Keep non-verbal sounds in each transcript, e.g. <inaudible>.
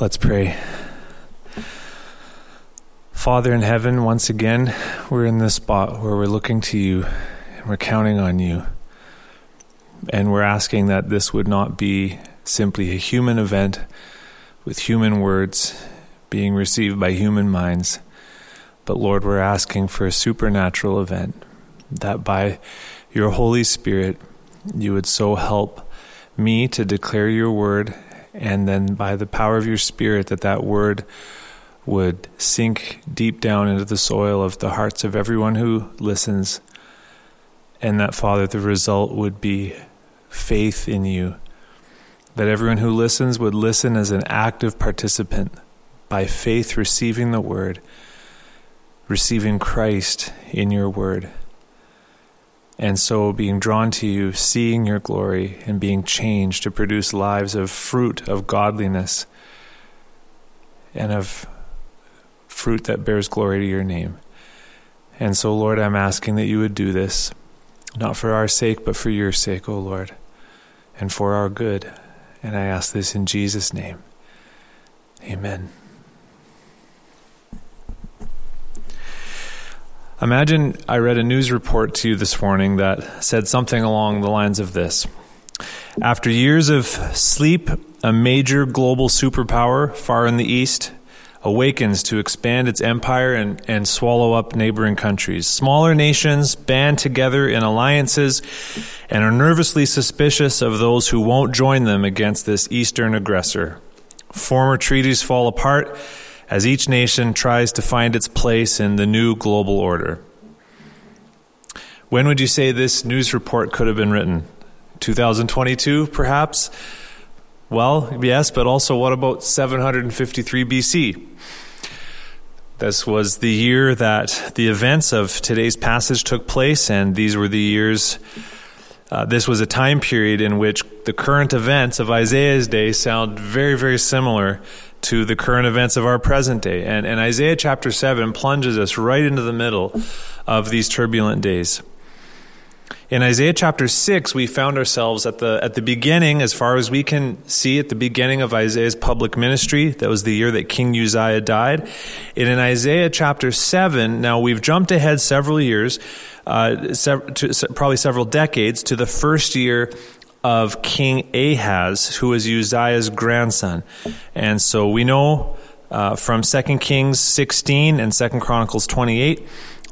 Let's pray. Father in heaven, once again, we're in this spot where we're looking to you and we're counting on you. And we're asking that this would not be simply a human event with human words being received by human minds. But Lord, we're asking for a supernatural event that by your Holy Spirit you would so help me to declare your word and then by the power of your spirit that that word would sink deep down into the soil of the hearts of everyone who listens and that father the result would be faith in you. That everyone who listens would listen as an active participant by faith receiving the word receiving Christ in your word and so, being drawn to you, seeing your glory, and being changed to produce lives of fruit of godliness and of fruit that bears glory to your name. And so, Lord, I'm asking that you would do this, not for our sake, but for your sake, O oh Lord, and for our good. And I ask this in Jesus' name. Amen. Imagine I read a news report to you this morning that said something along the lines of this. After years of sleep, a major global superpower far in the east awakens to expand its empire and, and swallow up neighboring countries. Smaller nations band together in alliances and are nervously suspicious of those who won't join them against this eastern aggressor. Former treaties fall apart as each nation tries to find its place in the new global order. When would you say this news report could have been written? 2022, perhaps? Well, yes, but also what about 753 BC? This was the year that the events of today's passage took place, and these were the years. Uh, this was a time period in which the current events of Isaiah's day sound very, very similar to the current events of our present day. And, and Isaiah chapter 7 plunges us right into the middle of these turbulent days. In Isaiah chapter 6, we found ourselves at the, at the beginning, as far as we can see, at the beginning of Isaiah's public ministry. That was the year that King Uzziah died. And in Isaiah chapter 7, now we've jumped ahead several years, uh, to, probably several decades, to the first year of King Ahaz, who was Uzziah's grandson. And so we know uh, from 2 Kings 16 and 2 Chronicles 28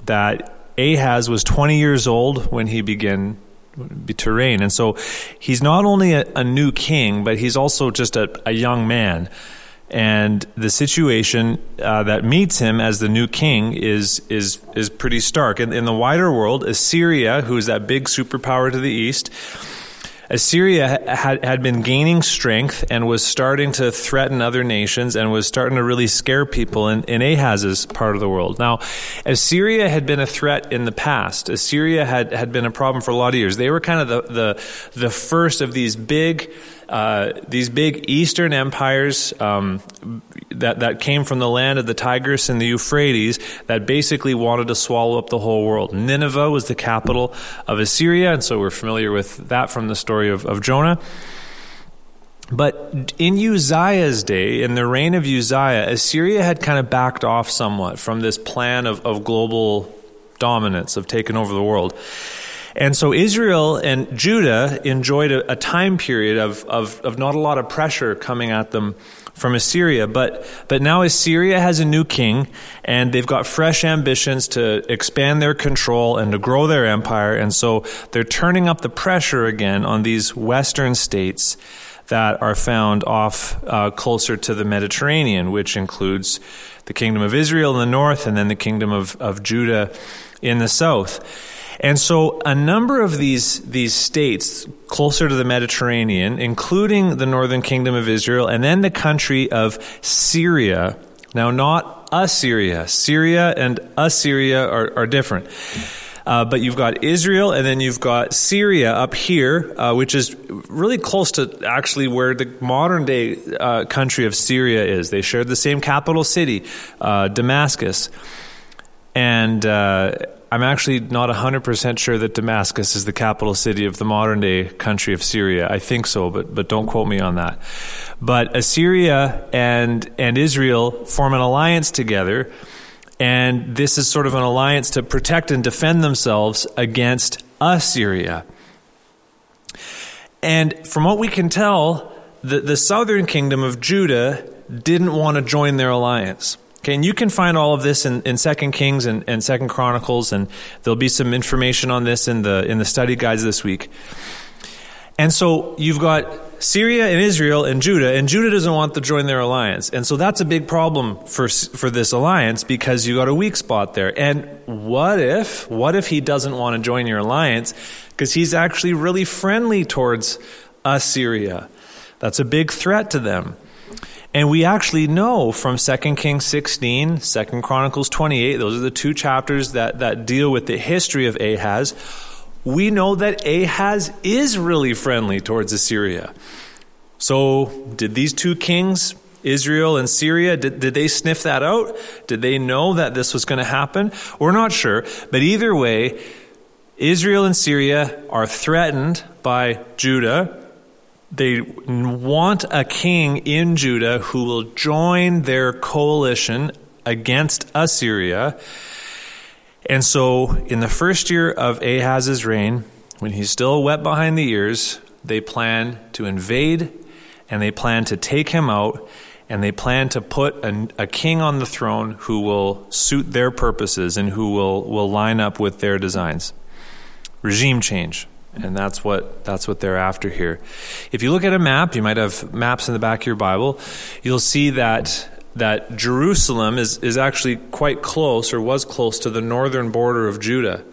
that Ahaz was 20 years old when he began to reign. And so he's not only a, a new king, but he's also just a, a young man. And the situation uh, that meets him as the new king is is is pretty stark. In, in the wider world, Assyria, who is that big superpower to the east, Assyria had, had been gaining strength and was starting to threaten other nations and was starting to really scare people in, in Ahaz's part of the world. Now, Assyria had been a threat in the past. Assyria had, had been a problem for a lot of years. They were kind of the, the, the first of these big uh, these big eastern empires um, that, that came from the land of the Tigris and the Euphrates that basically wanted to swallow up the whole world. Nineveh was the capital of Assyria, and so we're familiar with that from the story of, of Jonah. But in Uzziah's day, in the reign of Uzziah, Assyria had kind of backed off somewhat from this plan of, of global dominance, of taking over the world. And so Israel and Judah enjoyed a, a time period of, of, of not a lot of pressure coming at them from Assyria. But, but now Assyria has a new king, and they've got fresh ambitions to expand their control and to grow their empire. And so they're turning up the pressure again on these western states that are found off uh, closer to the Mediterranean, which includes the kingdom of Israel in the north and then the kingdom of, of Judah in the south. And so a number of these, these states closer to the Mediterranean, including the northern kingdom of Israel and then the country of Syria, now not Assyria, Syria and Assyria are, are different. Uh, but you've got Israel, and then you've got Syria up here, uh, which is really close to actually where the modern day uh, country of Syria is. They shared the same capital city, uh, Damascus. and uh, I'm actually not 100% sure that Damascus is the capital city of the modern day country of Syria. I think so, but, but don't quote me on that. But Syria and, and Israel form an alliance together, and this is sort of an alliance to protect and defend themselves against Assyria. And from what we can tell, the, the southern kingdom of Judah didn't want to join their alliance. Okay, and you can find all of this in, in 2 Kings and, and 2 Chronicles, and there'll be some information on this in the in the study guides this week. And so you've got Syria and Israel and Judah, and Judah doesn't want to join their alliance. And so that's a big problem for, for this alliance because you got a weak spot there. And what if, what if he doesn't want to join your alliance because he's actually really friendly towards Assyria? That's a big threat to them. And we actually know from 2 Kings 16, 2 Chronicles 28, those are the two chapters that, that deal with the history of Ahaz. We know that Ahaz is really friendly towards Assyria. So, did these two kings, Israel and Syria, did, did they sniff that out? Did they know that this was going to happen? We're not sure. But either way, Israel and Syria are threatened by Judah they want a king in Judah who will join their coalition against Assyria. And so, in the first year of Ahaz's reign, when he's still wet behind the ears, they plan to invade and they plan to take him out and they plan to put a, a, king on the throne who will suit their purposes and who will, will line up with their designs. Regime change and that's what that's what they're after here. If you look at a map, you might have maps in the back of your Bible. You'll see that that Jerusalem is is actually quite close or was close to the northern border of Judah.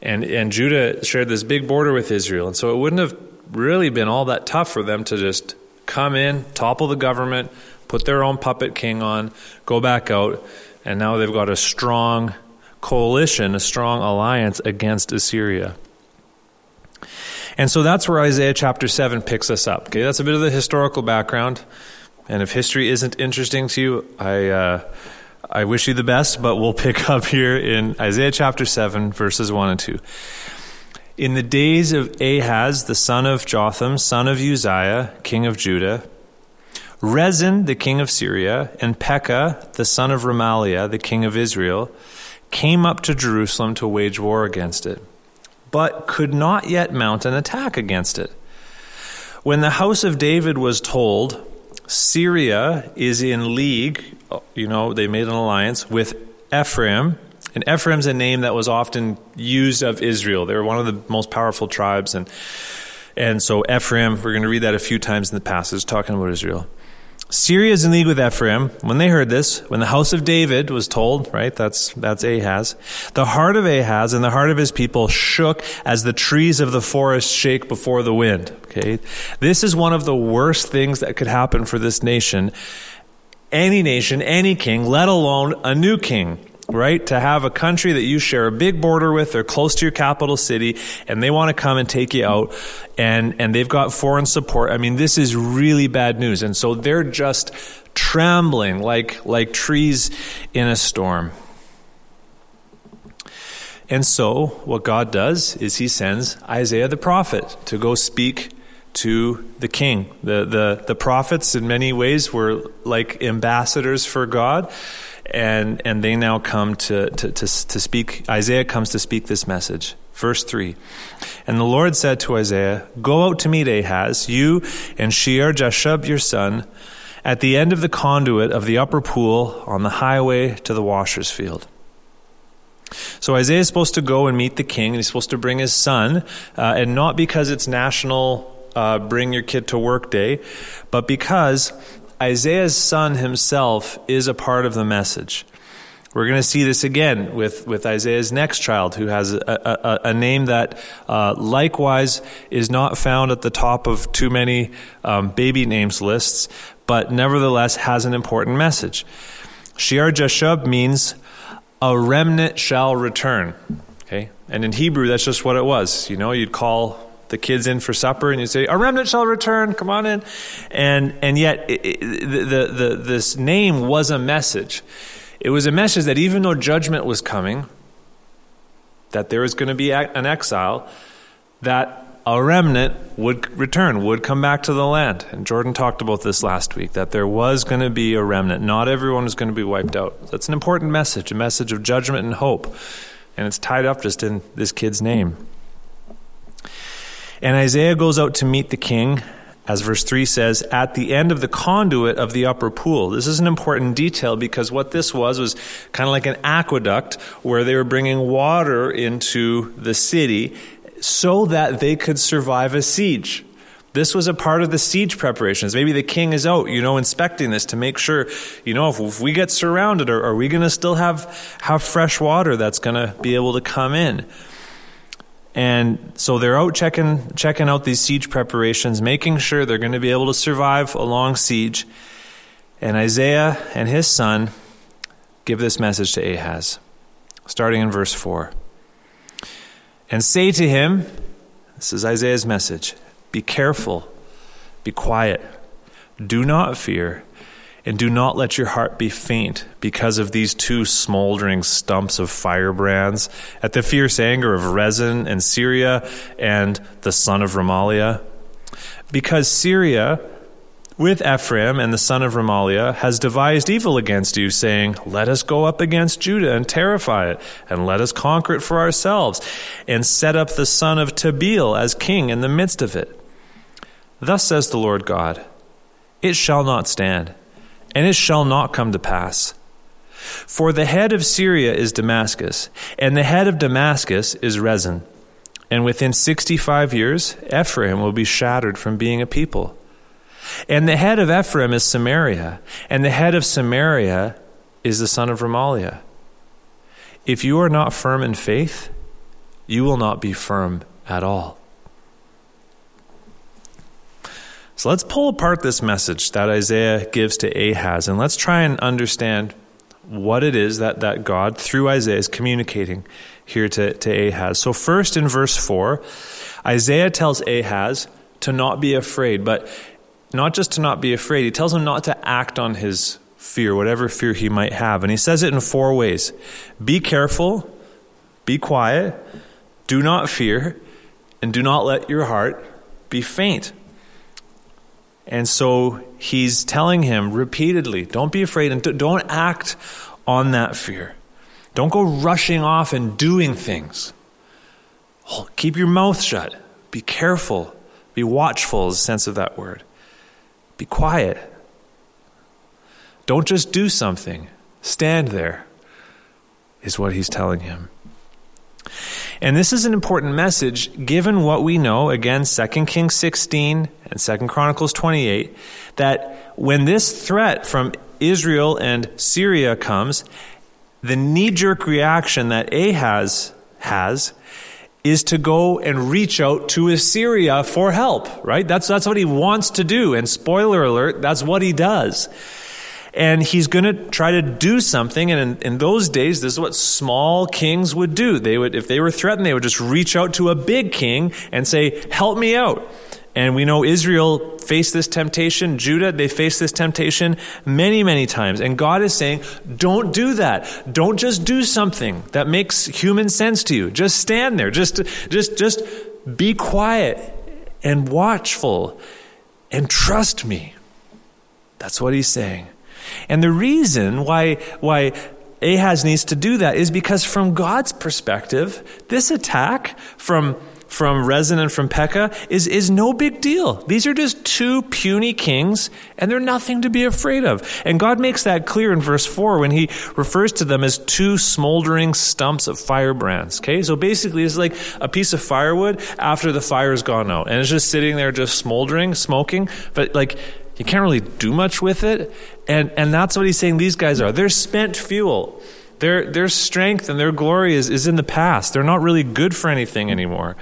And and Judah shared this big border with Israel. And so it wouldn't have really been all that tough for them to just come in, topple the government, put their own puppet king on, go back out, and now they've got a strong coalition, a strong alliance against Assyria. And so that's where Isaiah chapter 7 picks us up. Okay, that's a bit of the historical background. And if history isn't interesting to you, I, uh, I wish you the best, but we'll pick <laughs> up here in Isaiah chapter 7, verses 1 and 2. In the days of Ahaz, the son of Jotham, son of Uzziah, king of Judah, Rezin, the king of Syria, and Pekah, the son of Remaliah, the king of Israel, came up to Jerusalem to wage war against it but could not yet mount an attack against it. When the house of David was told, Syria is in league, you know, they made an alliance with Ephraim. And Ephraim's a name that was often used of Israel. They were one of the most powerful tribes. And, and so Ephraim, we're going to read that a few times in the passage, talking about Israel. Syria is in league with Ephraim. When they heard this, when the house of David was told, right, that's, that's Ahaz, the heart of Ahaz and the heart of his people shook as the trees of the forest shake before the wind. Okay. This is one of the worst things that could happen for this nation. Any nation, any king, let alone a new king right? To have a country that you share a big border with, they're close to your capital city, and they want to come and take you out, and, and they've got foreign support. I mean, this is really bad news. And so they're just trembling like, like trees in a storm. And so, what God does is He sends Isaiah the prophet to go speak to the king. The, the, the prophets, in many ways, were like ambassadors for God and and they now come to, to, to, to speak. Isaiah comes to speak this message. Verse 3 And the Lord said to Isaiah, Go out to meet Ahaz, you and Shear Jashub your son, at the end of the conduit of the upper pool on the highway to the washer's field. So Isaiah is supposed to go and meet the king, and he's supposed to bring his son, uh, and not because it's national uh, bring your kid to work day, but because Isaiah's son himself is a part of the message. We're going to see this again with, with Isaiah's next child, who has a, a, a name that uh, likewise is not found at the top of too many um, baby names lists, but nevertheless has an important message. Shear Jashub means a remnant shall return. Okay? And in Hebrew, that's just what it was. You know, you'd call the kids in for supper and you say, a remnant shall return, come on in. And, and yet, it, it, the, the, this name was a message. It was a message that even though judgment was coming, that there was going to be an exile, that a remnant would return, would come back to the land. And Jordan talked about this last week that there was going to be a remnant. Not everyone was going to be wiped out. That's an important message, a message of judgment and hope. And it's tied up just in this kid's name. And Isaiah goes out to meet the king, as verse 3 says, at the end of the conduit of the upper pool. This is an important detail because what this was was kind of like an aqueduct where they were bringing water into the city so that they could survive a siege. This was a part of the siege preparations. Maybe the king is out, you know, inspecting this to make sure, you know, if, if we get surrounded, are, are we going to still have, have fresh water that's going to be able to come in? And so they're out checking, checking out these siege preparations, making sure they're going to be able to survive a long siege. And Isaiah and his son give this message to Ahaz, starting in verse 4. And say to him, this is Isaiah's message be careful, be quiet, do not fear and do not let your heart be faint because of these two smoldering stumps of firebrands at the fierce anger of Rezin and Syria and the son of Remaliah. Because Syria, with Ephraim and the son of Remaliah, has devised evil against you, saying, Let us go up against Judah and terrify it, and let us conquer it for ourselves, and set up the son of Tabeel as king in the midst of it. Thus says the Lord God, It shall not stand and it shall not come to pass. For the head of Syria is Damascus, and the head of Damascus is Rezin. And within 65 years, Ephraim will be shattered from being a people. And the head of Ephraim is Samaria, and the head of Samaria is the son of Remaliah. If you are not firm in faith, you will not be firm at all. So let's pull apart this message that Isaiah gives to Ahaz and let's try and understand what it is that, that God, through Isaiah, is communicating here to, to Ahaz. So, first in verse 4, Isaiah tells Ahaz to not be afraid, but not just to not be afraid, he tells him not to act on his fear, whatever fear he might have. And he says it in four ways Be careful, be quiet, do not fear, and do not let your heart be faint. And so he's telling him repeatedly don't be afraid and don't act on that fear. Don't go rushing off and doing things. Keep your mouth shut. Be careful. Be watchful, is the sense of that word. Be quiet. Don't just do something, stand there, is what he's telling him. And this is an important message given what we know, again, 2 Kings 16 and 2 Chronicles 28, that when this threat from Israel and Syria comes, the knee jerk reaction that Ahaz has is to go and reach out to Assyria for help, right? That's, that's what he wants to do. And spoiler alert, that's what he does and he's going to try to do something. And in, in, those days, this is what small kings would do. They would, if they were threatened, they would just reach out to a big king and say, "Help me out." And we know Israel faced this temptation. Judah, they faced this temptation many, many times. And God is saying, don't do that. Don't just do something that makes human sense to you. Just stand there. Just, just, just be quiet and watchful and trust me. That's what he's saying. And the reason why, why Ahaz needs to do that is because, from God's perspective, this attack from from Rezin and from Pekah is, is no big deal. These are just two puny kings, and they're nothing to be afraid of. And God makes that clear in verse 4 when he refers to them as two smoldering stumps of firebrands. Okay, so basically it's like a piece of firewood after the fire's gone out, and it's just sitting there just smoldering, smoking, but like you can't really do much with it. And, and that's what he's saying these guys are. They're spent fuel. Their, their strength and their glory is, is in the past. They're not really good for anything anymore.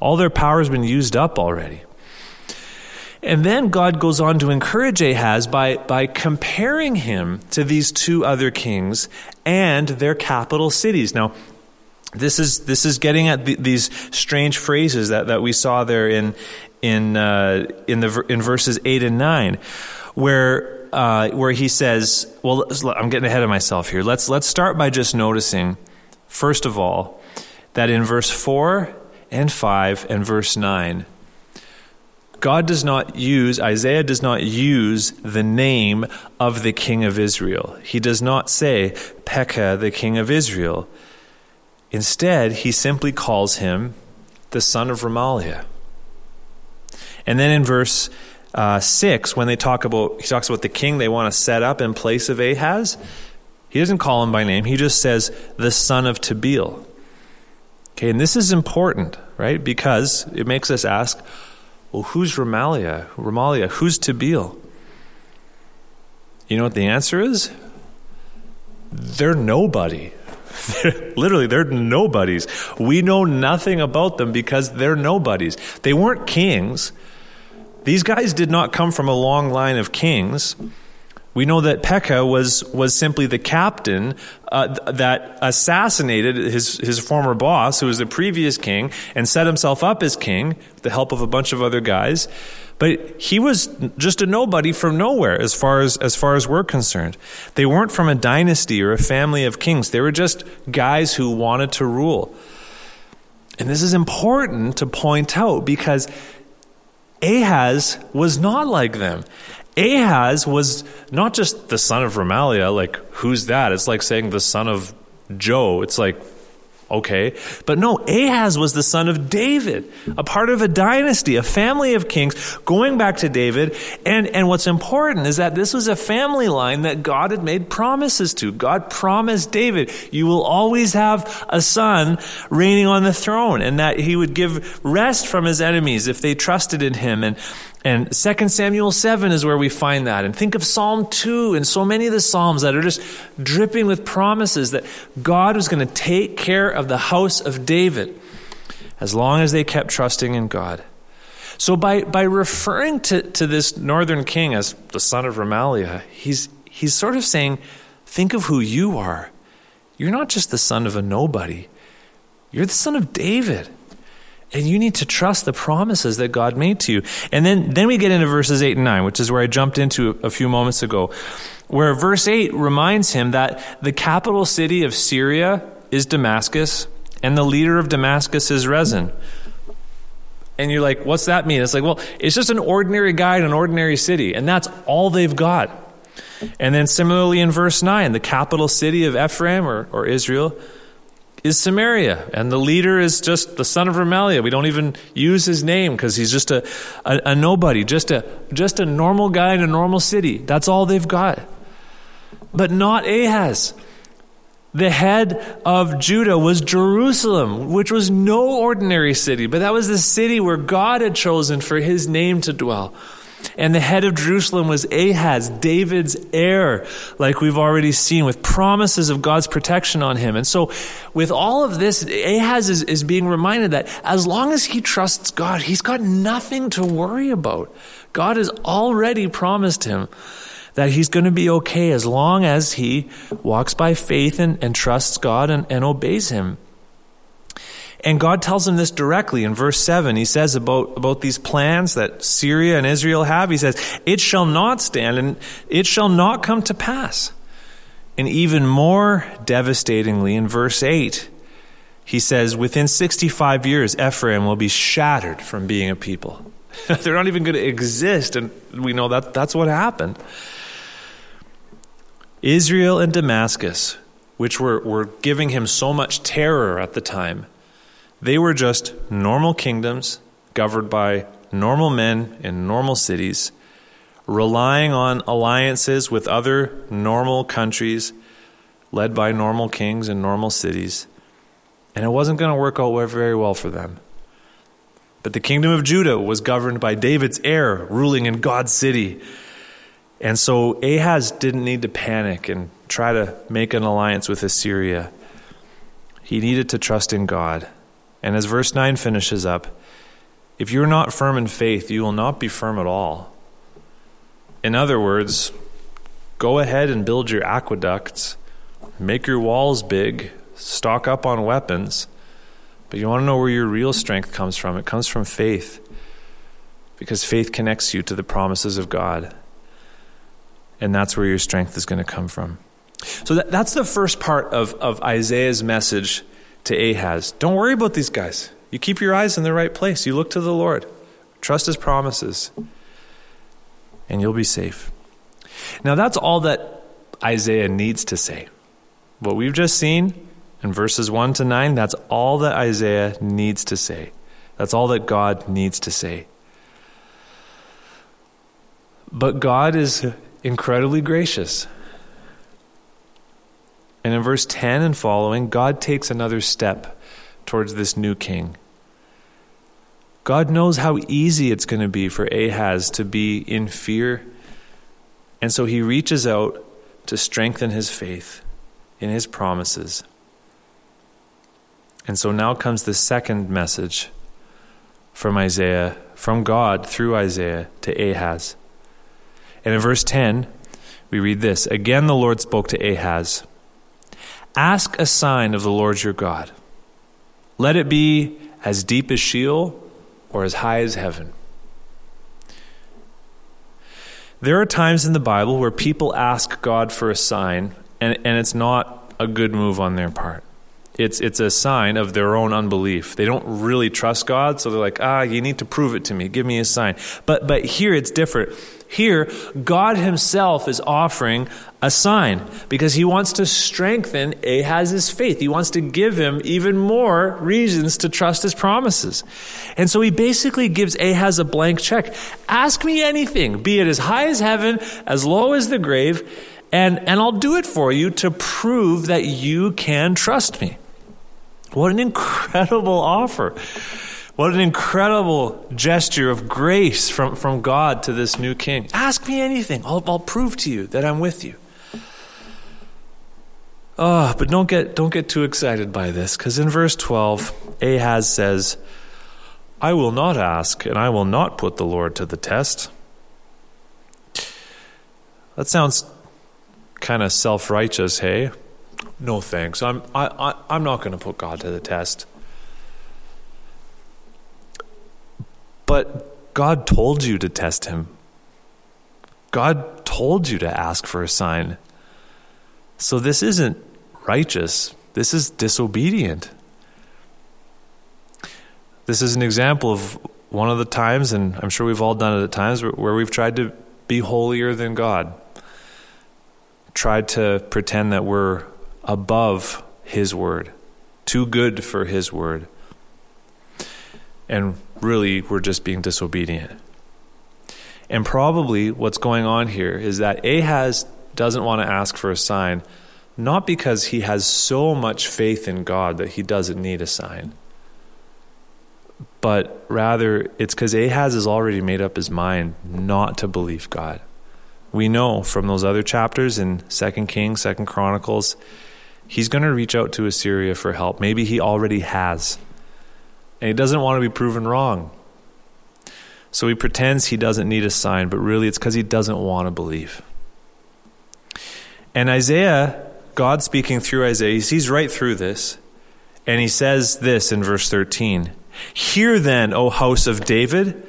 All their power has been used up already. And then God goes on to encourage Ahaz by, by comparing him to these two other kings and their capital cities. Now, this is this is getting at the, these strange phrases that, that we saw there in in uh, in the in verses eight and nine, where uh, where he says, well, I'm getting ahead of myself here. Let's, let's start by just noticing, first of all, that in verse 4 and 5 and verse 9, God does not use, Isaiah does not use the name of the king of Israel. He does not say, Pekah, the king of Israel. Instead, he simply calls him the son of Remaliah. And then in verse uh, 6, when they talk about, he talks about the king they want to set up in place of Ahaz, he doesn't call him by name. He just says, the son of Tabeel. Okay, and this is important, right? Because it makes us ask, well, who's Remaliah? Remaliah, who's Tabeel? You know what the answer is? They're nobody. <laughs> Literally, they're nobodies. We know nothing about them because they're nobodies. They weren't kings. These guys did not come from a long line of kings. We know that Pekah was, was simply the captain uh, that assassinated his, his former boss, who was the previous king, and set himself up as king with the help of a bunch of other guys. But he was just a nobody from nowhere as far as, as far as we're concerned. They weren't from a dynasty or a family of kings. They were just guys who wanted to rule. And this is important to point out because Ahaz was not like them. Ahaz was not just the son of Remaliah, like, who's that? It's like saying the son of Joe. It's like, okay. But no, Ahaz was the son of David, a part of a dynasty, a family of kings going back to David. And, and what's important is that this was a family line that God had made promises to. God promised David, you will always have a son reigning on the throne, and that he would give rest from his enemies if they trusted in him. And, and 2 Samuel 7 is where we find that. And think of Psalm 2 and so many of the Psalms that are just dripping with promises that God was going to take care of the house of David as long as they kept trusting in God. So by, by referring to, to this northern king as the son of Remaliah, he's, he's sort of saying, think of who you are. You're not just the son of a nobody. You're the son of David. And you need to trust the promises that God made to you. And then, then we get into verses 8 and 9, which is where I jumped into a few moments ago, where verse 8 reminds him that the capital city of Syria is Damascus, and the leader of Damascus is Rezin. And you're like, what's that mean? It's like, well, it's just an ordinary guy in an ordinary city, and that's all they've got. And then similarly in verse 9, the capital city of Ephraim or, or Israel is Samaria, and the leader is just the son of Remaliah. We don't even use his name because he's just a, a, a, nobody, just a, just a normal guy in a normal city. That's all they've got. But not Ahaz. The head of Judah was Jerusalem, which was no ordinary city, but that was the city where God had chosen for his name to dwell. And the head of Jerusalem was Ahaz, David's heir, like we've already seen, with promises of God's protection on him. And so, with all of this, Ahaz is, is being reminded that as long as he trusts God, he's got nothing to worry about. God has already promised him that he's going to be okay as long as he walks by faith and, and trusts God and, and obeys him. And God tells him this directly in verse 7. He says about, about these plans that Syria and Israel have, he says, It shall not stand and it shall not come to pass. And even more devastatingly, in verse 8, he says, Within 65 years, Ephraim will be shattered from being a people. <laughs> They're not even going to exist. And we know that that's what happened. Israel and Damascus, which were, were giving him so much terror at the time, they were just normal kingdoms governed by normal men in normal cities, relying on alliances with other normal countries led by normal kings in normal cities. And it wasn't going to work out very well for them. But the kingdom of Judah was governed by David's heir ruling in God's city. And so Ahaz didn't need to panic and try to make an alliance with Assyria. He needed to trust in God. And as verse 9 finishes up, if you're not firm in faith, you will not be firm at all. In other words, go ahead and build your aqueducts, make your walls big, stock up on weapons. But you want to know where your real strength comes from? It comes from faith. Because faith connects you to the promises of God. and that's where your strength is going to come from. So that, that's the first part of, of Isaiah's message to Ahaz. Don't worry about these guys. You keep your eyes in the right place. You look to the Lord, trust his promises, and you'll be safe. Now, that's all that Isaiah needs to say. What we've just seen in verses 1 to 9, that's all that Isaiah needs to say. That's all that God needs to say. But God is <laughs> incredibly gracious. And in verse 10 and following, God takes another step towards this new king. God knows how easy it's going to be for Ahaz to be in fear. And so he reaches out to strengthen his faith in his promises. And so now comes the second message from Isaiah, from God through Isaiah to Ahaz. And in verse 10, we read this Again, the Lord spoke to Ahaz Ask a sign of the Lord your God. Let it be as deep as Sheol or as high as heaven. There are times in the Bible where people ask God for a sign, and, and it's not a good move on their part. It's, it's a sign of their own unbelief. They don't really trust God, so they're like, ah, you need to prove it to me. Give me a sign. But, but here it's different. Here, God Himself is offering a sign because He wants to strengthen Ahaz's faith. He wants to give him even more reasons to trust His promises. And so He basically gives Ahaz a blank check. Ask me anything, be it as high as heaven, as low as the grave, and, and I'll do it for you to prove that you can trust me. What an incredible offer. What an incredible gesture of grace from, from God to this new king. Ask me anything. I'll, I'll prove to you that I'm with you. Oh, but don't get, don't get too excited by this, because in verse 12, Ahaz says, I will not ask, and I will not put the Lord to the test. That sounds kind of self righteous, hey? No thanks. I'm, I, I, I'm not going to put God to the test. But God told you to test him. God told you to ask for a sign. So this isn't righteous, this is disobedient. This is an example of one of the times, and I'm sure we've all done it at times, where we've tried to be holier than God, tried to pretend that we're above His word, too good for His word. And really we're just being disobedient. And probably what's going on here is that Ahaz doesn't want to ask for a sign, not because he has so much faith in God that he doesn't need a sign, but rather it's because Ahaz has already made up his mind not to believe God. We know from those other chapters in 2 Kings, 2 Chronicles, he's going to reach out to Assyria for help. Maybe he already has. And he doesn't want to be proven wrong. So he pretends he doesn't need a sign, but really it's because he doesn't want to believe. And Isaiah, God speaking through Isaiah, he sees right through this. And he says this in verse 13 Hear then, O house of David,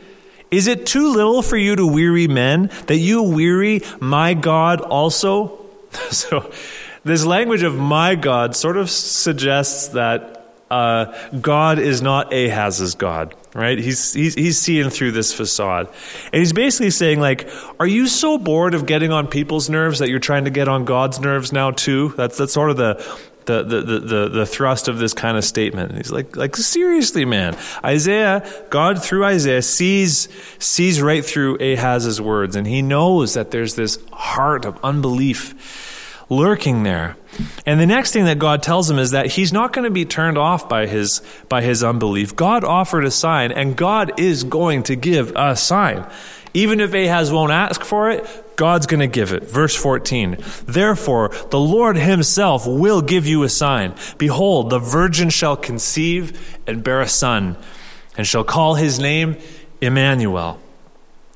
is it too little for you to weary men, that you weary my God also? <laughs> so, this language of my God sort of suggests that uh, God is not Ahaz's God, right? He's, he's, he's seeing through this facade. And he's basically saying, like, are you so bored of getting on people's nerves that you're trying to get on God's nerves now, too? That's, that's sort of the, the, the, the, the thrust of this kind of statement. And he's like, like, seriously, man. Isaiah, God through Isaiah sees, sees right through Ahaz's words, and he knows that there's this heart of unbelief lurking there. And the next thing that God tells him is that he's not going to be turned off by his, by his unbelief. God offered a sign, and God is going to give a sign. Even if Ahaz won't ask for it, God's going to give it. Verse 14. Therefore, the Lord himself will give you a sign. Behold, the virgin shall conceive and bear a son, and shall call his name Emmanuel.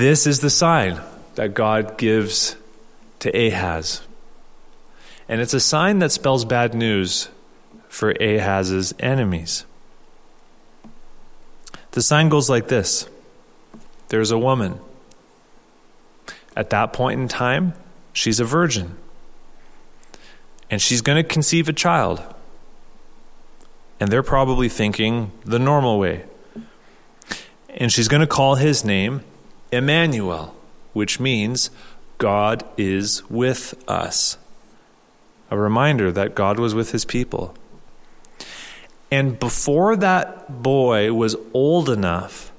This is the sign that God gives to Ahaz. And it's a sign that spells bad news for Ahaz's enemies. The sign goes like this There's a woman. At that point in time, she's a virgin. And she's going to conceive a child. And they're probably thinking the normal way. And she's going to call his name Emmanuel, which means God is with us a reminder that God was with his people. And before that boy was old enough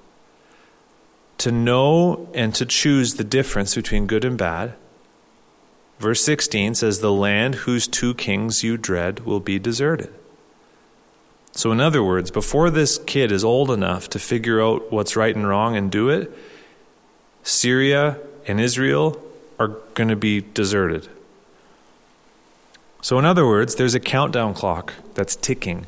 to know and to choose the difference between good and bad, verse 16 says, The land whose two kings you dread will be deserted. So, in other words, before this kid is old enough to figure out what's right and wrong and do it, Syria and Israel are going to be deserted. So, in other words, there's a countdown clock that's ticking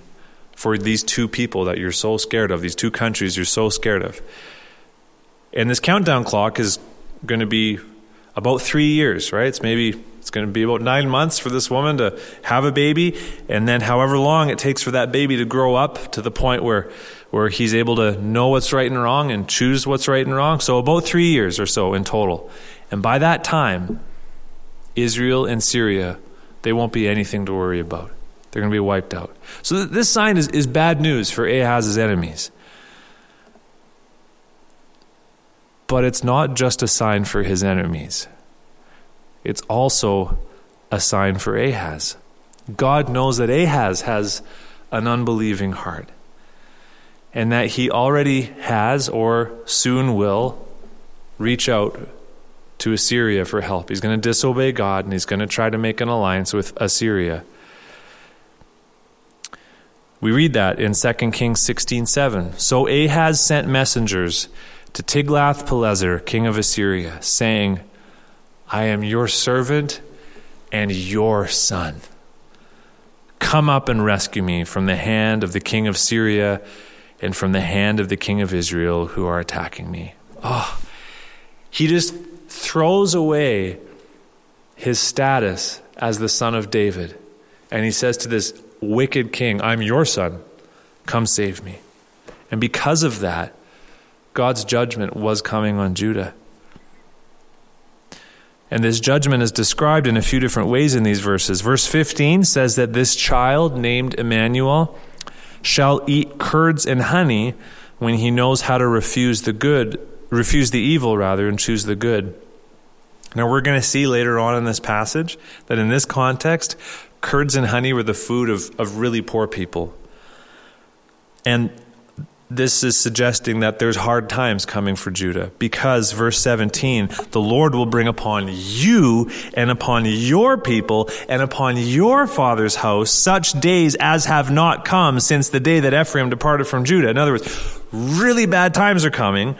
for these two people that you're so scared of, these two countries you're so scared of. And this countdown clock is going to be about three years, right? It's maybe it's going to be about nine months for this woman to have a baby, and then however long it takes for that baby to grow up to the point where where he's able to know what's right and wrong and choose what's right and wrong. So about three years or so in total. And by that time, Israel and Syria they won't be anything to worry about. They're going to be wiped out. So th- this sign is, is bad news for Ahaz's enemies. But it's not just a sign for his enemies, it's also a sign for Ahaz. God knows that Ahaz has an unbelieving heart, and that he already has or soon will reach out to Assyria for help. He's going to disobey God and he's going to try to make an alliance with Assyria. We read that in 2 Kings 16:7. So Ahaz sent messengers to Tiglath-Pileser, king of Assyria, saying, I am your servant and your son. Come up and rescue me from the hand of the king of Syria and from the hand of the king of Israel who are attacking me. Oh, he just throws away his status as the son of David. And he says to this wicked king, I'm your son. Come save me. And because of that, God's judgment was coming on Judah. And this judgment is described in a few different ways in these verses. Verse 15 says that this child named Emmanuel shall eat curds and honey when he knows how to refuse the good, refuse the evil rather, and choose the good. Now, we're going to see later on in this passage that in this context, curds and honey were the food of, of really poor people. And this is suggesting that there's hard times coming for Judah because, verse 17, the Lord will bring upon you and upon your people and upon your father's house such days as have not come since the day that Ephraim departed from Judah. In other words, really bad times are coming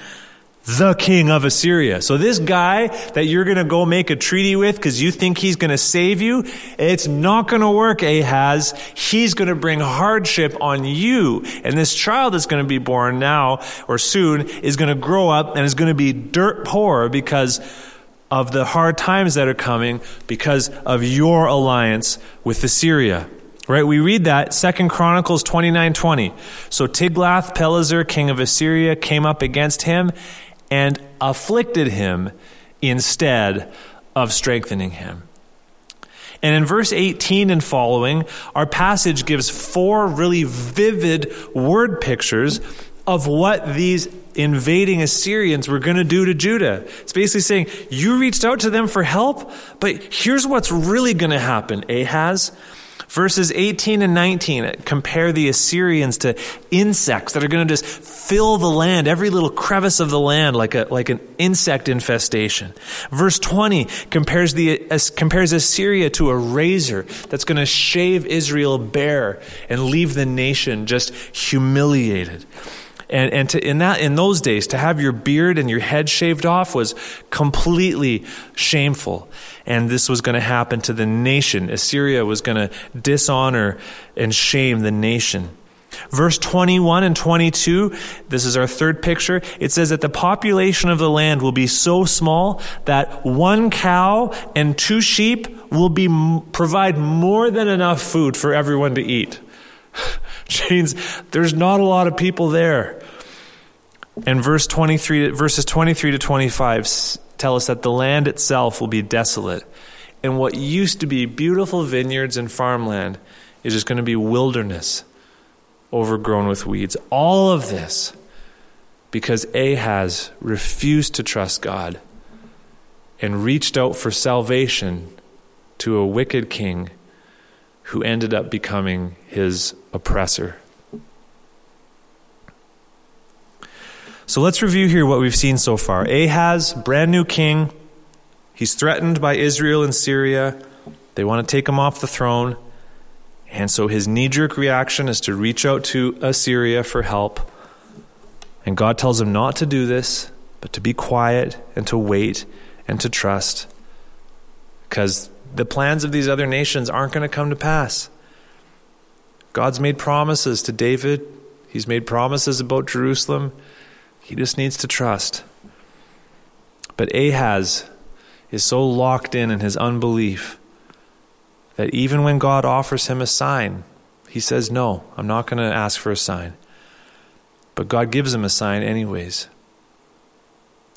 the king of Assyria. So this guy that you're going to go make a treaty with because you think he's going to save you, it's not going to work, Ahaz. He's going to bring hardship on you. And this child that's going to be born now or soon is going to grow up and is going to be dirt poor because of the hard times that are coming because of your alliance with Assyria. Right, we read that Second Chronicles twenty nine twenty. So Tiglath-Pileser, king of Assyria, came up against him and afflicted him instead of strengthening him. And in verse 18 and following, our passage gives four really vivid word pictures of what these invading Assyrians were going to do to Judah. It's basically saying, You reached out to them for help, but here's what's really going to happen, Ahaz. Verses 18 and 19 compare the Assyrians to insects that are going to just fill the land, every little crevice of the land, like, a, like an insect infestation. Verse 20 compares, the, uh, compares Assyria to a razor that's going to shave Israel bare and leave the nation just humiliated. And, and to, in, that, in those days, to have your beard and your head shaved off was completely shameful. And this was going to happen to the nation. Assyria was going to dishonor and shame the nation. Verse 21 and 22, this is our third picture. It says that the population of the land will be so small that one cow and two sheep will be provide more than enough food for everyone to eat. <laughs> Means there's not a lot of people there. And verse 23 verses 23 to 25 tell us that the land itself will be desolate. And what used to be beautiful vineyards and farmland is just going to be wilderness overgrown with weeds. All of this because Ahaz refused to trust God and reached out for salvation to a wicked king who ended up becoming his oppressor. So let's review here what we've seen so far. Ahaz, brand new king. He's threatened by Israel and Syria. They want to take him off the throne. And so his knee jerk reaction is to reach out to Assyria for help. And God tells him not to do this, but to be quiet and to wait and to trust. Because the plans of these other nations aren't going to come to pass. God's made promises to David, He's made promises about Jerusalem. He just needs to trust. But Ahaz is so locked in in his unbelief that even when God offers him a sign, he says, No, I'm not going to ask for a sign. But God gives him a sign, anyways.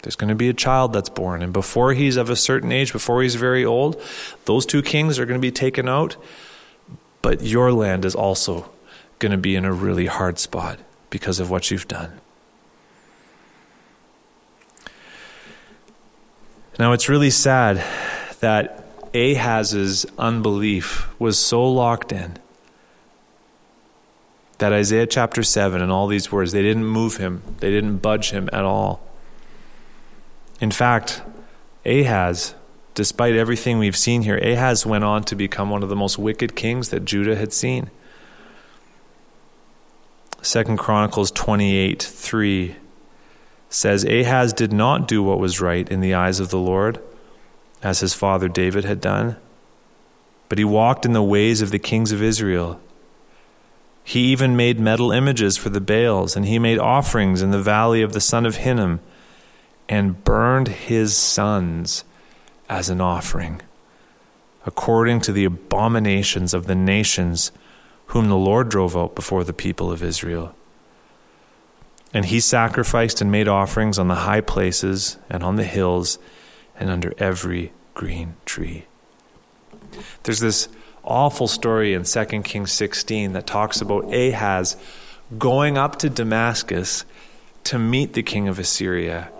There's going to be a child that's born, and before he's of a certain age, before he's very old, those two kings are going to be taken out. But your land is also going to be in a really hard spot because of what you've done. Now, it's really sad that Ahaz's unbelief was so locked in that Isaiah chapter 7 and all these words, they didn't move him, they didn't budge him at all. In fact, Ahaz, despite everything we've seen here, Ahaz went on to become one of the most wicked kings that Judah had seen. Second Chronicles 28 3 says Ahaz did not do what was right in the eyes of the Lord as his father David had done, but he walked in the ways of the kings of Israel. He even made metal images for the Baals, and he made offerings in the valley of the son of Hinnom, and burned his sons as an offering, according to the abominations of the nations whom the Lord drove out before the people of Israel. And he sacrificed and made offerings on the high places and on the hills and under every green tree. There's this awful story in 2 Kings 16 that talks about Ahaz going up to Damascus to meet the king of Assyria.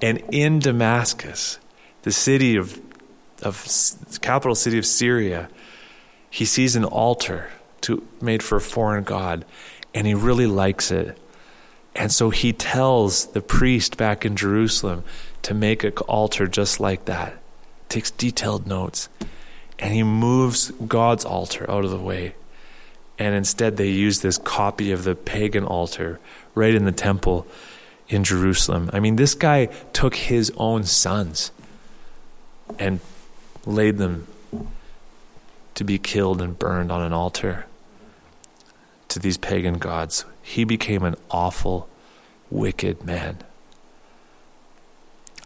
And in Damascus, the city of, of capital city of Syria, he sees an altar to, made for a foreign god, and he really likes it. And so he tells the priest back in Jerusalem to make an altar just like that. Takes detailed notes. And he moves God's altar out of the way. And instead, they use this copy of the pagan altar right in the temple in Jerusalem. I mean, this guy took his own sons and laid them to be killed and burned on an altar to these pagan gods. He became an awful, wicked man.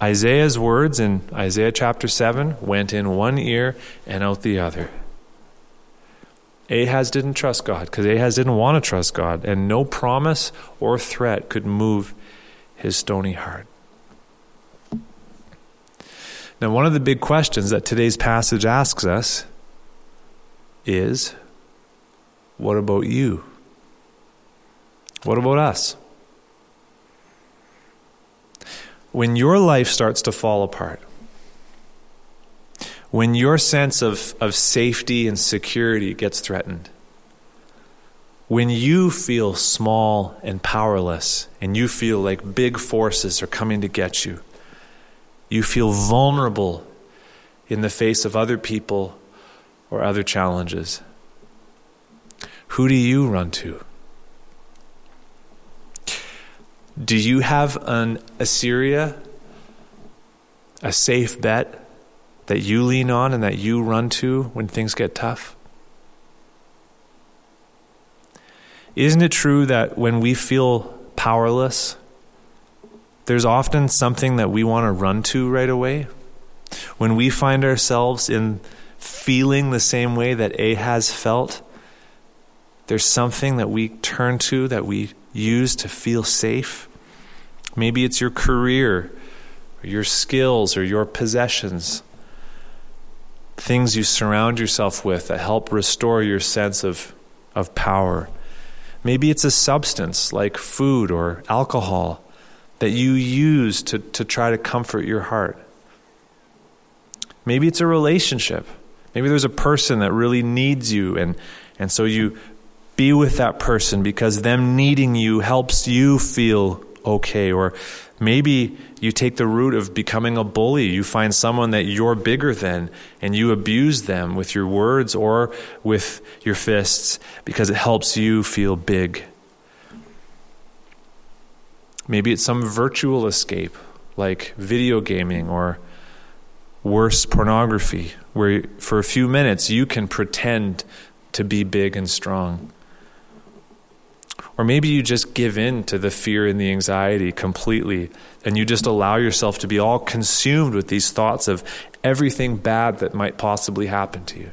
Isaiah's words in Isaiah chapter 7 went in one ear and out the other. Ahaz didn't trust God because Ahaz didn't want to trust God, and no promise or threat could move his stony heart. Now, one of the big questions that today's passage asks us is what about you? What about us? when your life starts to fall apart, when your sense of, of safety and security gets threatened, when you feel small and powerless and you feel like big forces are coming to get you, you feel vulnerable in the face of other people or other challenges. Who do you run to? Do you have an Assyria, a safe bet that you lean on and that you run to when things get tough? Isn't it true that when we feel powerless, there's often something that we want to run to right away? When we find ourselves in feeling the same way that Ahaz felt, there's something that we turn to that we use to feel safe. Maybe it's your career, or your skills, or your possessions. Things you surround yourself with that help restore your sense of, of power. Maybe it's a substance like food or alcohol that you use to, to try to comfort your heart. Maybe it's a relationship. Maybe there's a person that really needs you, and, and so you be with that person because them needing you helps you feel okay. Or maybe you take the route of becoming a bully. You find someone that you're bigger than and you abuse them with your words or with your fists because it helps you feel big. Maybe it's some virtual escape like video gaming or worse, pornography, where for a few minutes you can pretend to be big and strong. Or maybe you just give in to the fear and the anxiety completely, and you just allow yourself to be all consumed with these thoughts of everything bad that might possibly happen to you.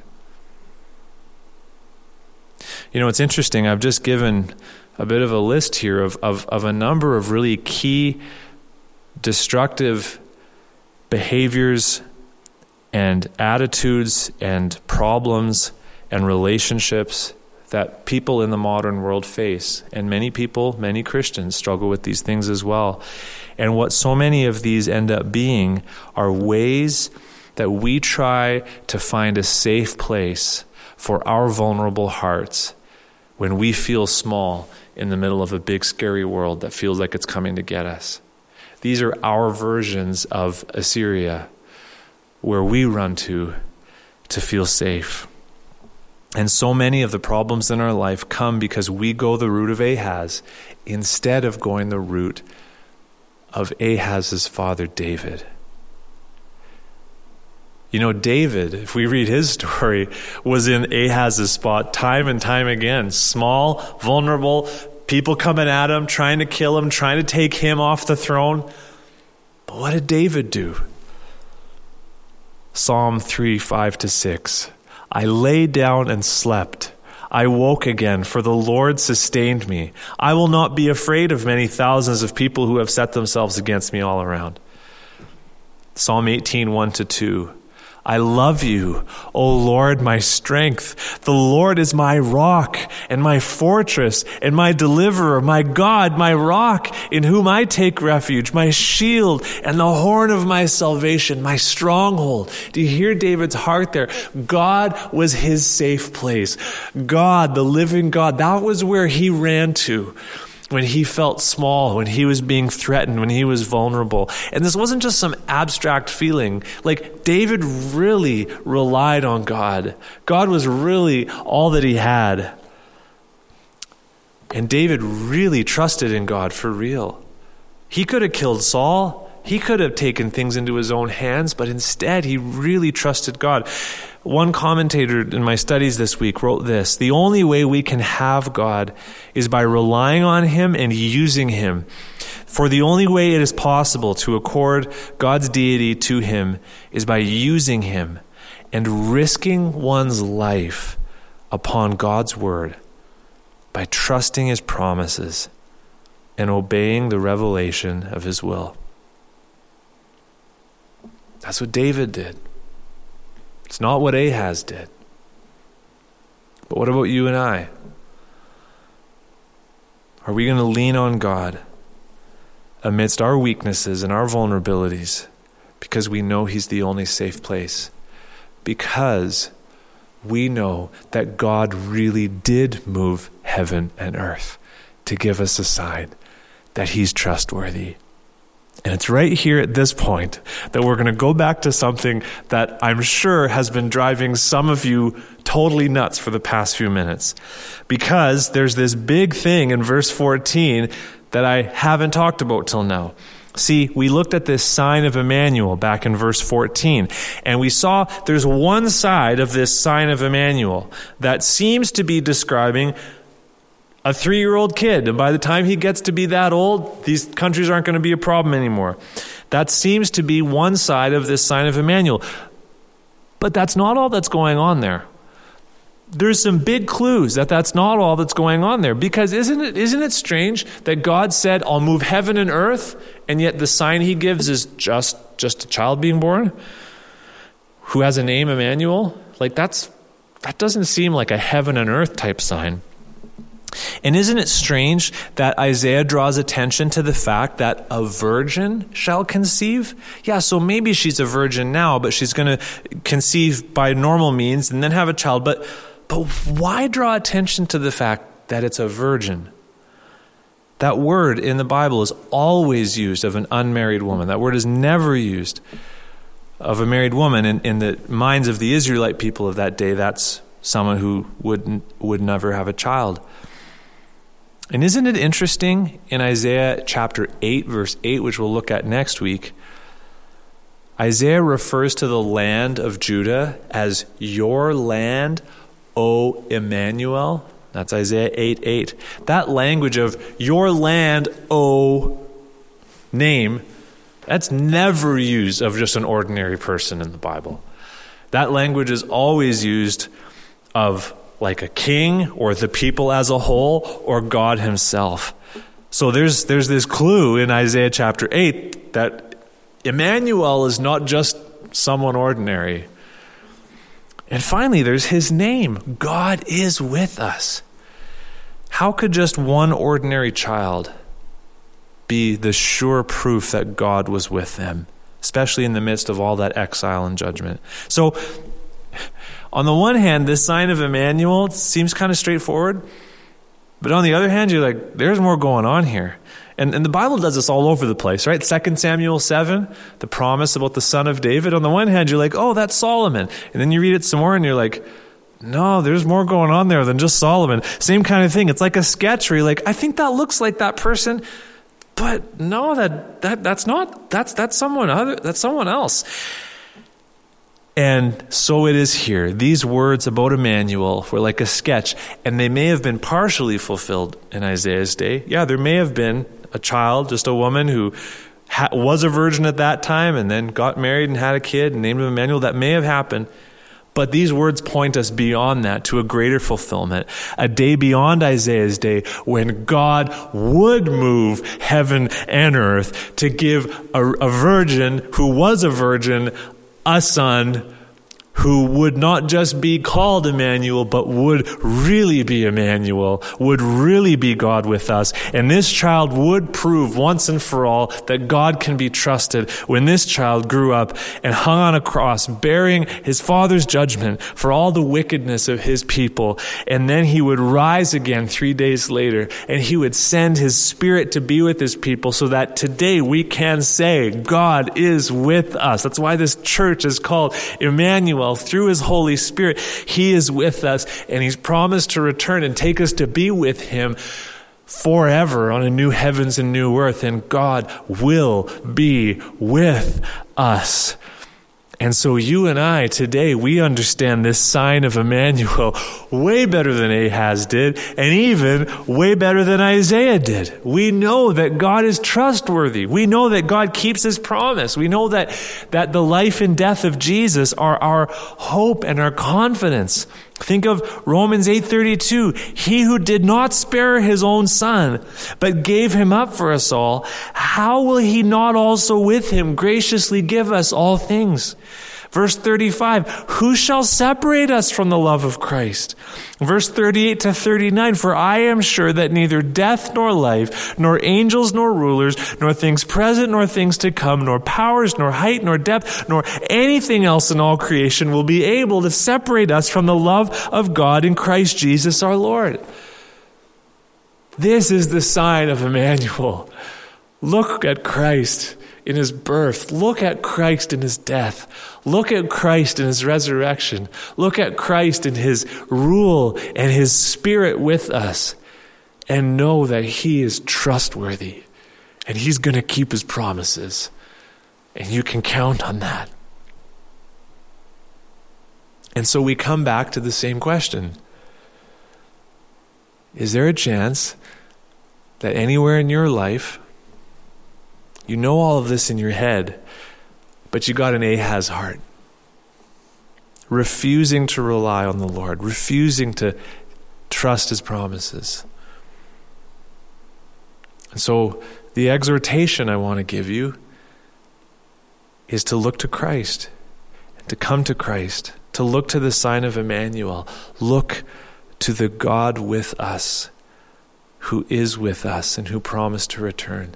You know, it's interesting. I've just given a bit of a list here of, of, of a number of really key destructive behaviors and attitudes and problems and relationships that people in the modern world face. And many people, many Christians, struggle with these things as well. And what so many of these end up being are ways that we try to find a safe place for our vulnerable hearts when we feel small in the middle of a big, scary world that feels like it's coming to get us. These are our versions of Assyria, where we run to to feel safe. And so many of the problems in our life come because we go the route of Ahaz instead of going the route of Ahaz's father David. You know, David, if we read his <laughs> story, was in Ahaz's spot time and time again. Small, vulnerable, people coming at him, trying to kill him, trying to take him off the throne. But what did David do? Psalm 3 5 to 6. I lay down and slept. I woke again, for the Lord sustained me. I will not be afraid of many thousands of people who have set themselves against me all around. Psalm 18, 1 to 2. I love you, O Lord, my strength. The Lord is my rock and my fortress and my deliverer, my God, my rock, in whom I take refuge, my shield and the horn of my salvation, my stronghold. Do you hear David's heart there? God was his safe place. God, the living God, that was where he ran to when he felt small, when he was being threatened, when he was vulnerable. And this wasn't just some abstract feeling. Like, David really relied on God. God was really all that he had. And David really trusted in God for real. He could have killed Saul. He could have taken things into his own hands, but instead he really trusted God. One commentator in my studies this week wrote this The only way we can have God is by relying on Him and using Him. For the only way it is possible to accord God's deity to Him is by using Him and risking one's life upon God's word by trusting His promises and obeying the revelation of His will. That's what David did. It's not what Ahaz did. But what about you and I? Are we going to lean on God amidst our weaknesses and our vulnerabilities because we know He's the only safe place? Because we know that God really did move heaven and earth to give us a sign that He's trustworthy. And it's right here at this point that we're going to go back to something that I'm sure has been driving some of you totally nuts for the past few minutes. Because there's this big thing in verse 14 that I haven't talked about till now. See, we looked at this sign of Emmanuel back in verse 14, and we saw there's one side of this sign of Emmanuel that seems to be describing a three year old kid. And by the time he gets to be that old, these countries aren't going to be a problem anymore. That seems to be one side of this sign of Emmanuel. But that's not all that's going on there there's some big clues that that's not all that's going on there because isn't it isn't it strange that God said I'll move heaven and earth and yet the sign he gives is just just a child being born who has a name Emmanuel like that's that doesn't seem like a heaven and earth type sign and isn't it strange that Isaiah draws attention to the fact that a virgin shall conceive? Yeah, so maybe she's a virgin now, but she's going to conceive by normal means and then have a child. But but why draw attention to the fact that it's a virgin? That word in the Bible is always used of an unmarried woman. That word is never used of a married woman. In, in the minds of the Israelite people of that day, that's someone who would, would never have a child. And isn't it interesting in Isaiah chapter 8, verse 8, which we'll look at next week? Isaiah refers to the land of Judah as your land O Emmanuel. That's Isaiah 8 8. That language of your land, O name, that's never used of just an ordinary person in the Bible. That language is always used of like a king or the people as a whole or God himself. So there's, there's this clue in Isaiah chapter 8 that Emmanuel is not just someone ordinary. And finally, there's his name God is with us. How could just one ordinary child be the sure proof that God was with them, especially in the midst of all that exile and judgment? So, on the one hand, this sign of Emmanuel seems kind of straightforward. But on the other hand, you're like, there's more going on here. And, and the Bible does this all over the place, right? 2 Samuel 7, the promise about the son of David. On the one hand, you're like, oh, that's Solomon. And then you read it some more and you're like, no, there's more going on there than just Solomon. Same kind of thing. It's like a sketch where you're like, I think that looks like that person, but no, that, that that's not, that's, that's someone other, that's someone else. And so it is here. These words about Emmanuel were like a sketch, and they may have been partially fulfilled in Isaiah's day. Yeah, there may have been a child, just a woman who ha- was a virgin at that time and then got married and had a kid and named him Emmanuel. That may have happened. But these words point us beyond that to a greater fulfillment, a day beyond Isaiah's day when God would move heaven and earth to give a, a virgin who was a virgin a son who would not just be called Emmanuel, but would really be Emmanuel, would really be God with us. And this child would prove once and for all that God can be trusted when this child grew up and hung on a cross, bearing his father's judgment for all the wickedness of his people. And then he would rise again three days later and he would send his spirit to be with his people so that today we can say God is with us. That's why this church is called Emmanuel through His Holy Spirit, He is with us and He's promised to return and take us to be with Him forever on a new heavens and new earth. And God will be with us. And so you and I today, we understand this sign of Emmanuel way better than Ahaz did, and even way better than Isaiah did. We know that God is trustworthy. We know that God keeps his promise. We know that, that the life and death of Jesus are our hope and our confidence. Think of Romans 8:32, he who did not spare his own son, but gave him up for us all, how will he not also with him graciously give us all things? Verse 35, who shall separate us from the love of Christ? Verse 38 to 39, for I am sure that neither death nor life, nor angels nor rulers, nor things present nor things to come, nor powers, nor height, nor depth, nor anything else in all creation will be able to separate us from the love of God in Christ Jesus our Lord. This is the sign of Emmanuel. Look at Christ in his birth. Look at Christ in his death. Look at Christ in his resurrection. Look at Christ in his rule and his spirit with us. and know that He is trustworthy and He's going to keep His promises. And you can count on that. And so we come back to the same question Is there a chance that anywhere in your life, you know all of this in your head, but you got an Ahaz heart? Refusing to rely on the Lord, refusing to trust his promises. And so, the exhortation I want to give you is to look to Christ, to come to Christ, to look to the sign of Emmanuel, look to the God with us, who is with us and who promised to return.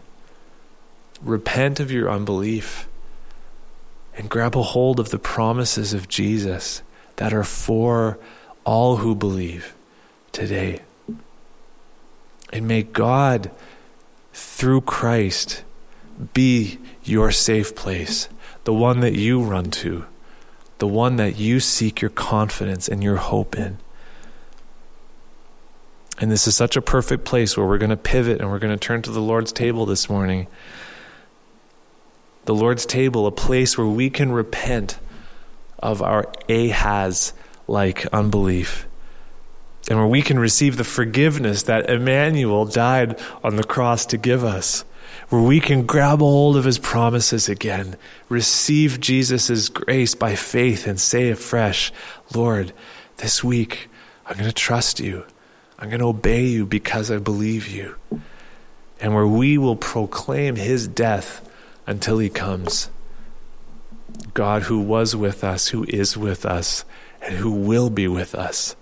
Repent of your unbelief and grab a hold of the promises of Jesus that are for all who believe today. And may God, through Christ, be your safe place, the one that you run to, the one that you seek your confidence and your hope in. And this is such a perfect place where we're going to pivot and we're going to turn to the Lord's table this morning. The Lord's table, a place where we can repent of our Ahaz like unbelief and where we can receive the forgiveness that Emmanuel died on the cross to give us, where we can grab hold of his promises again, receive Jesus' grace by faith, and say afresh, Lord, this week I'm going to trust you. I'm going to obey you because I believe you. And where we will proclaim his death until he comes. God who was with us, who is with us, and who will be with us.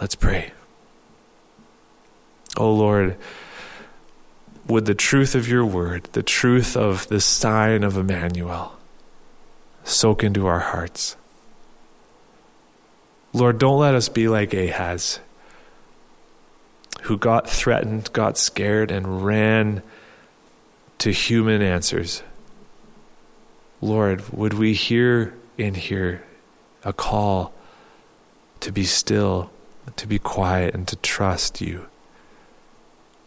Let's pray. Oh Lord, would the truth of your word, the truth of the sign of Emmanuel, soak into our hearts. Lord, don't let us be like Ahaz, who got threatened, got scared, and ran to human answers. Lord, would we hear in here a call to be still to be quiet and to trust you.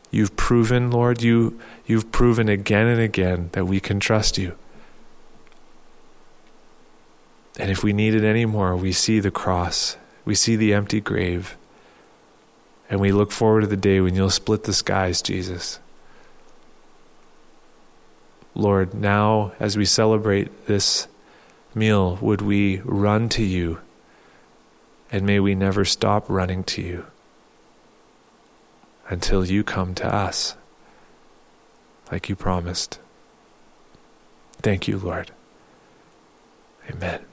You've proven, Lord, you, you've proven again and again that we can trust you. And if we need it anymore, we see the cross, we see the empty grave, and we look forward to the day when you'll split the skies, Jesus. Lord, now as we celebrate this meal, would we run to you? And may we never stop running to you until you come to us, like you promised. Thank you, Lord. Amen.